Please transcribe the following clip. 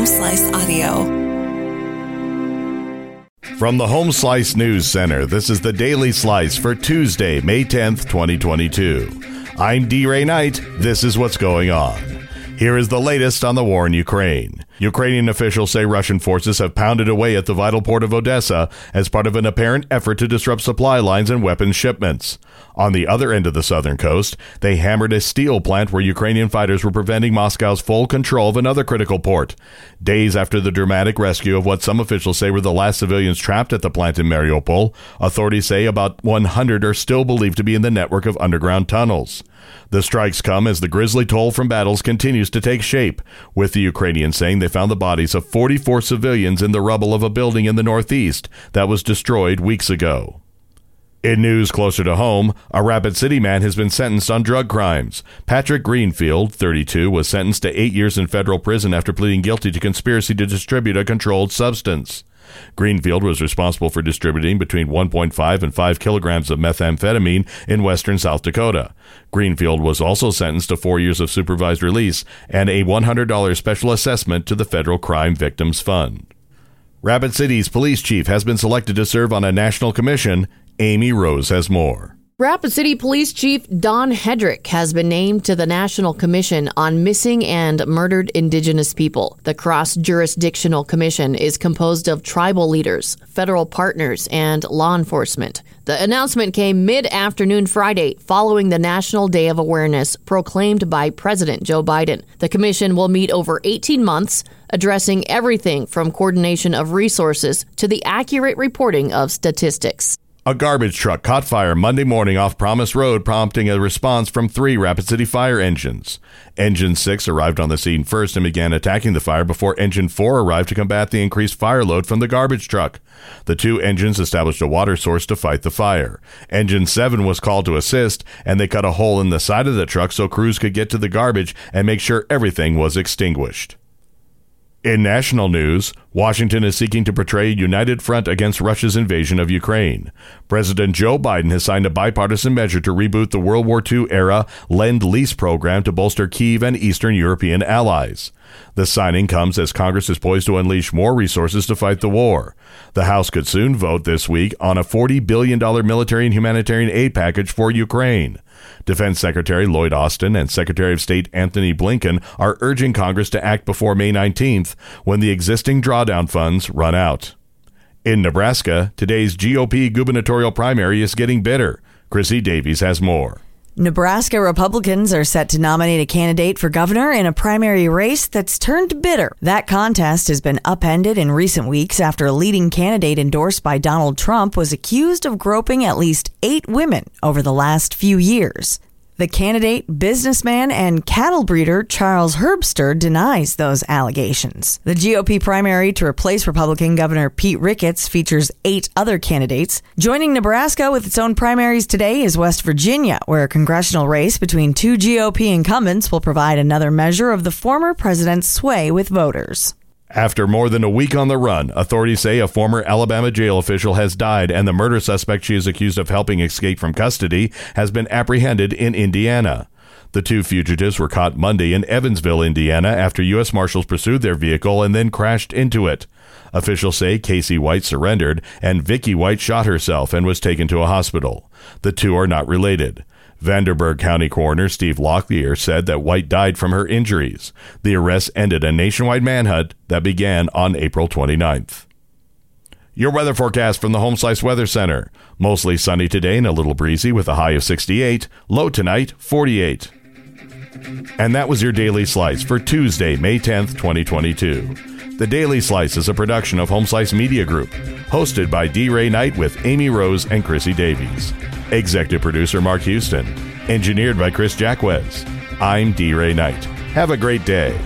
Home Slice Audio. From the Home Slice News Center, this is the Daily Slice for Tuesday, May 10th, 2022. I'm D. Ray Knight. This is what's going on. Here is the latest on the war in Ukraine. Ukrainian officials say Russian forces have pounded away at the vital port of Odessa as part of an apparent effort to disrupt supply lines and weapons shipments. On the other end of the southern coast, they hammered a steel plant where Ukrainian fighters were preventing Moscow's full control of another critical port. Days after the dramatic rescue of what some officials say were the last civilians trapped at the plant in Mariupol, authorities say about 100 are still believed to be in the network of underground tunnels. The strikes come as the grisly toll from battles continues to take shape, with the Ukrainians saying they found the bodies of 44 civilians in the rubble of a building in the northeast that was destroyed weeks ago. In news closer to home, a Rapid City man has been sentenced on drug crimes. Patrick Greenfield, 32, was sentenced to eight years in federal prison after pleading guilty to conspiracy to distribute a controlled substance. Greenfield was responsible for distributing between 1.5 and 5 kilograms of methamphetamine in western South Dakota. Greenfield was also sentenced to four years of supervised release and a $100 special assessment to the Federal Crime Victims Fund. Rapid City's police chief has been selected to serve on a national commission. Amy Rose has more. Rapid City Police Chief Don Hedrick has been named to the National Commission on Missing and Murdered Indigenous People. The cross jurisdictional commission is composed of tribal leaders, federal partners, and law enforcement. The announcement came mid afternoon Friday following the National Day of Awareness proclaimed by President Joe Biden. The commission will meet over 18 months, addressing everything from coordination of resources to the accurate reporting of statistics. A garbage truck caught fire Monday morning off Promise Road, prompting a response from three Rapid City fire engines. Engine 6 arrived on the scene first and began attacking the fire before Engine 4 arrived to combat the increased fire load from the garbage truck. The two engines established a water source to fight the fire. Engine 7 was called to assist, and they cut a hole in the side of the truck so crews could get to the garbage and make sure everything was extinguished. In national news, Washington is seeking to portray a united front against Russia's invasion of Ukraine. President Joe Biden has signed a bipartisan measure to reboot the World War II era Lend Lease program to bolster Kiev and Eastern European allies. The signing comes as Congress is poised to unleash more resources to fight the war. The House could soon vote this week on a $40 billion military and humanitarian aid package for Ukraine. Defense Secretary Lloyd Austin and Secretary of State Antony Blinken are urging Congress to act before May 19th when the existing drawdown funds run out. In Nebraska, today's GOP gubernatorial primary is getting bitter. Chrissy Davies has more. Nebraska Republicans are set to nominate a candidate for governor in a primary race that's turned bitter. That contest has been upended in recent weeks after a leading candidate endorsed by Donald Trump was accused of groping at least eight women over the last few years. The candidate, businessman, and cattle breeder Charles Herbster denies those allegations. The GOP primary to replace Republican Governor Pete Ricketts features eight other candidates. Joining Nebraska with its own primaries today is West Virginia, where a congressional race between two GOP incumbents will provide another measure of the former president's sway with voters. After more than a week on the run, authorities say a former Alabama jail official has died and the murder suspect she is accused of helping escape from custody has been apprehended in Indiana. The two fugitives were caught Monday in Evansville, Indiana, after U.S. Marshals pursued their vehicle and then crashed into it. Officials say Casey White surrendered and Vicky White shot herself and was taken to a hospital. The two are not related. Vanderburgh County Coroner Steve Lockyear said that White died from her injuries. The arrest ended a nationwide manhunt that began on April 29th. Your weather forecast from the Home Slice Weather Center. Mostly sunny today and a little breezy with a high of 68. Low tonight, 48. And that was your Daily Slice for Tuesday, May 10th, 2022. The Daily Slice is a production of Home Slice Media Group, hosted by D. Ray Knight with Amy Rose and Chrissy Davies. Executive producer Mark Houston. Engineered by Chris Jacquez. I'm D. Ray Knight. Have a great day.